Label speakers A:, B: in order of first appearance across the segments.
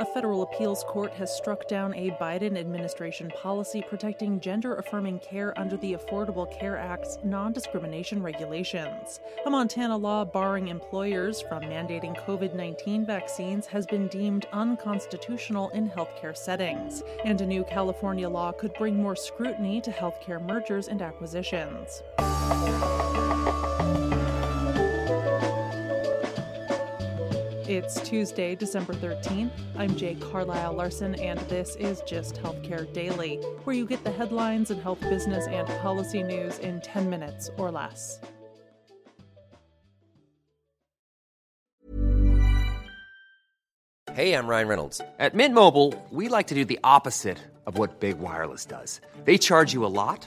A: A federal appeals court has struck down a Biden administration policy protecting gender affirming care under the Affordable Care Act's non discrimination regulations. A Montana law barring employers from mandating COVID 19 vaccines has been deemed unconstitutional in healthcare settings, and a new California law could bring more scrutiny to healthcare mergers and acquisitions. It's Tuesday, December 13th. I'm Jay Carlisle Larson, and this is Gist Healthcare Daily, where you get the headlines and health business and policy news in 10 minutes or less.
B: Hey, I'm Ryan Reynolds. At Mint Mobile, we like to do the opposite of what Big Wireless does. They charge you a lot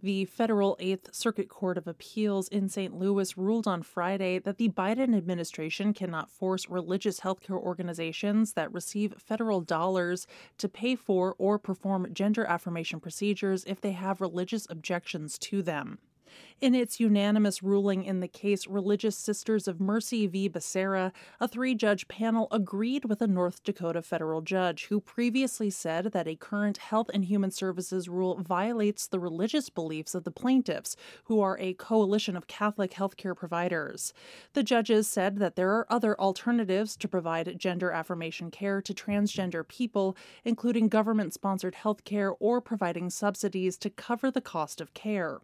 A: The federal Eighth Circuit Court of Appeals in St. Louis ruled on Friday that the Biden administration cannot force religious healthcare organizations that receive federal dollars to pay for or perform gender affirmation procedures if they have religious objections to them. In its unanimous ruling in the case Religious Sisters of Mercy v. Becerra, a three judge panel agreed with a North Dakota federal judge who previously said that a current Health and Human Services rule violates the religious beliefs of the plaintiffs, who are a coalition of Catholic healthcare providers. The judges said that there are other alternatives to provide gender affirmation care to transgender people, including government sponsored healthcare or providing subsidies to cover the cost of care.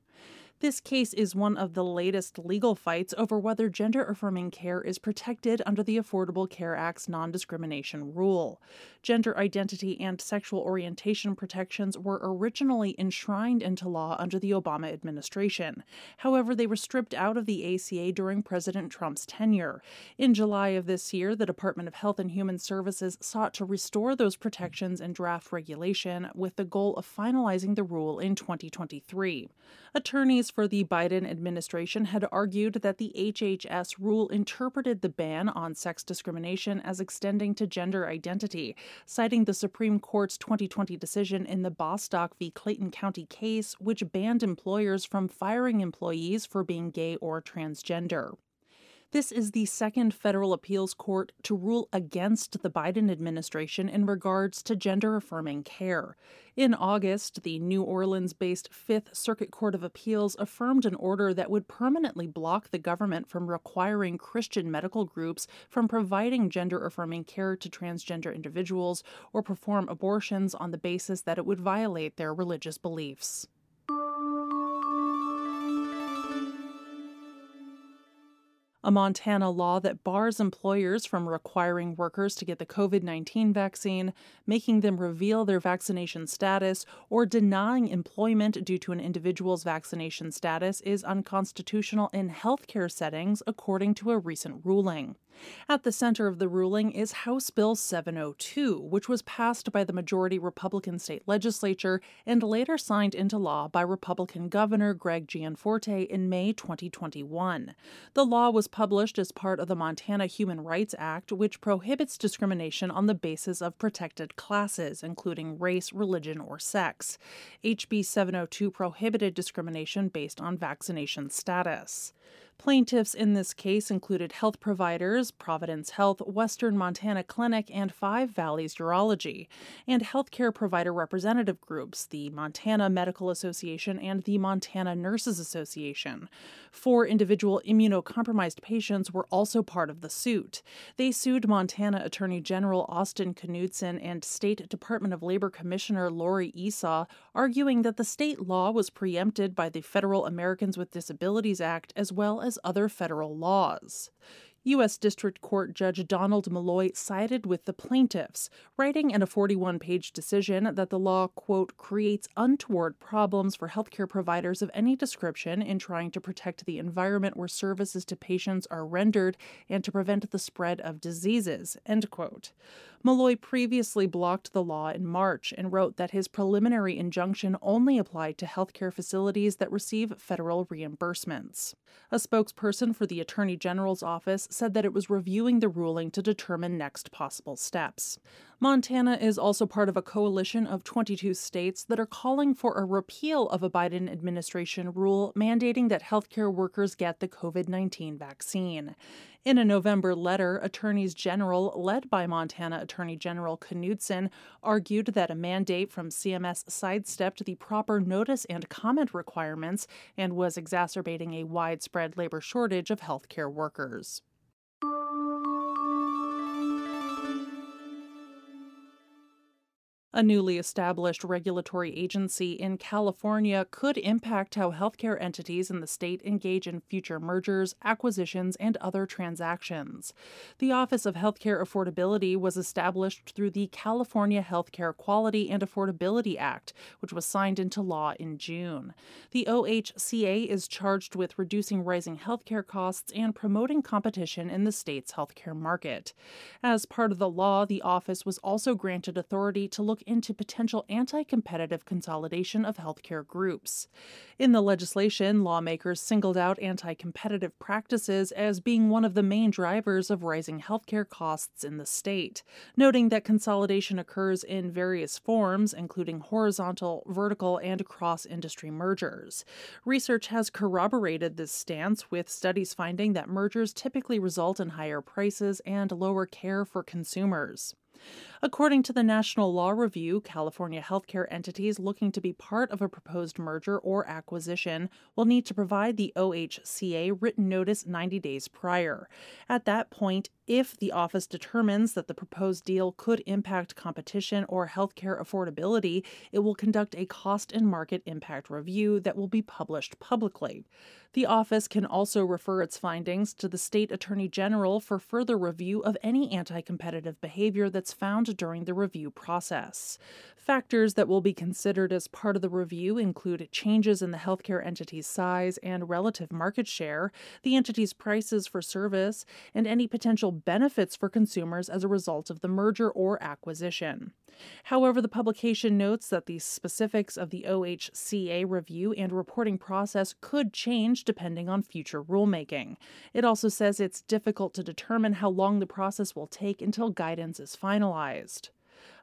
A: This case is one of the latest legal fights over whether gender affirming care is protected under the Affordable Care Act's non discrimination rule. Gender identity and sexual orientation protections were originally enshrined into law under the Obama administration. However, they were stripped out of the ACA during President Trump's tenure. In July of this year, the Department of Health and Human Services sought to restore those protections in draft regulation with the goal of finalizing the rule in 2023. Attorneys for the Biden administration had argued that the HHS rule interpreted the ban on sex discrimination as extending to gender identity, citing the Supreme Court's 2020 decision in the Bostock v. Clayton County case, which banned employers from firing employees for being gay or transgender. This is the second federal appeals court to rule against the Biden administration in regards to gender affirming care. In August, the New Orleans based Fifth Circuit Court of Appeals affirmed an order that would permanently block the government from requiring Christian medical groups from providing gender affirming care to transgender individuals or perform abortions on the basis that it would violate their religious beliefs. A Montana law that bars employers from requiring workers to get the COVID 19 vaccine, making them reveal their vaccination status, or denying employment due to an individual's vaccination status is unconstitutional in healthcare settings, according to a recent ruling. At the center of the ruling is House Bill 702, which was passed by the majority Republican state legislature and later signed into law by Republican Governor Greg Gianforte in May 2021. The law was published as part of the Montana Human Rights Act, which prohibits discrimination on the basis of protected classes, including race, religion, or sex. HB 702 prohibited discrimination based on vaccination status. Plaintiffs in this case included health providers, Providence Health, Western Montana Clinic, and Five Valleys Urology, and healthcare provider representative groups, the Montana Medical Association and the Montana Nurses Association. Four individual immunocompromised patients were also part of the suit. They sued Montana Attorney General Austin Knudsen and State Department of Labor Commissioner Laurie Esau, arguing that the state law was preempted by the Federal Americans with Disabilities Act as well as other federal laws. U.S. District Court Judge Donald Molloy sided with the plaintiffs, writing in a 41 page decision that the law, quote, creates untoward problems for healthcare providers of any description in trying to protect the environment where services to patients are rendered and to prevent the spread of diseases, end quote. Molloy previously blocked the law in March and wrote that his preliminary injunction only applied to healthcare facilities that receive federal reimbursements. A spokesperson for the Attorney General's office said that it was reviewing the ruling to determine next possible steps. Montana is also part of a coalition of 22 states that are calling for a repeal of a Biden administration rule mandating that healthcare workers get the COVID 19 vaccine. In a November letter, attorneys general, led by Montana Attorney General Knudsen, argued that a mandate from CMS sidestepped the proper notice and comment requirements and was exacerbating a widespread labor shortage of healthcare workers. A newly established regulatory agency in California could impact how healthcare entities in the state engage in future mergers, acquisitions, and other transactions. The Office of Healthcare Affordability was established through the California Healthcare Quality and Affordability Act, which was signed into law in June. The OHCA is charged with reducing rising healthcare costs and promoting competition in the state's healthcare market. As part of the law, the office was also granted authority to look into potential anti competitive consolidation of healthcare groups. In the legislation, lawmakers singled out anti competitive practices as being one of the main drivers of rising healthcare costs in the state, noting that consolidation occurs in various forms, including horizontal, vertical, and cross industry mergers. Research has corroborated this stance, with studies finding that mergers typically result in higher prices and lower care for consumers. According to the National Law Review, California healthcare entities looking to be part of a proposed merger or acquisition will need to provide the OHCA written notice 90 days prior. At that point, if the office determines that the proposed deal could impact competition or healthcare affordability, it will conduct a cost and market impact review that will be published publicly. The office can also refer its findings to the state attorney general for further review of any anti competitive behavior that's found during the review process. Factors that will be considered as part of the review include changes in the healthcare entity's size and relative market share, the entity's prices for service, and any potential benefits for consumers as a result of the merger or acquisition. However, the publication notes that the specifics of the OHCA review and reporting process could change depending on future rulemaking. It also says it's difficult to determine how long the process will take until guidance is finalized.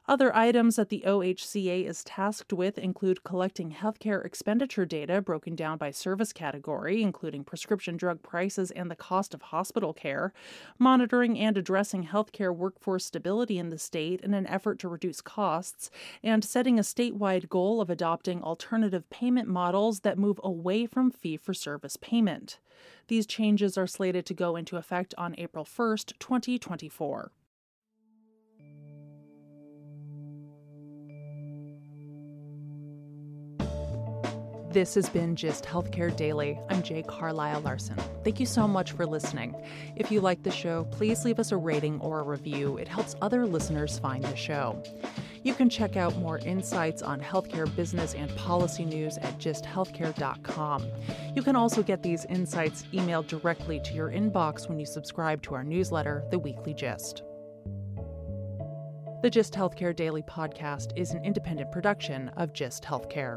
A: Other items that the OHCA is tasked with include collecting healthcare expenditure data broken down by service category, including prescription drug prices and the cost of hospital care, monitoring and addressing healthcare workforce stability in the state in an effort to reduce costs, and setting a statewide goal of adopting alternative payment models that move away from fee for service payment. These changes are slated to go into effect on April 1, 2024. This has been Gist Healthcare Daily. I'm Jay Carlisle Larson. Thank you so much for listening. If you like the show, please leave us a rating or a review. It helps other listeners find the show. You can check out more insights on healthcare business and policy news at gisthealthcare.com. You can also get these insights emailed directly to your inbox when you subscribe to our newsletter, The Weekly Gist. The Gist Healthcare Daily podcast is an independent production of Gist Healthcare.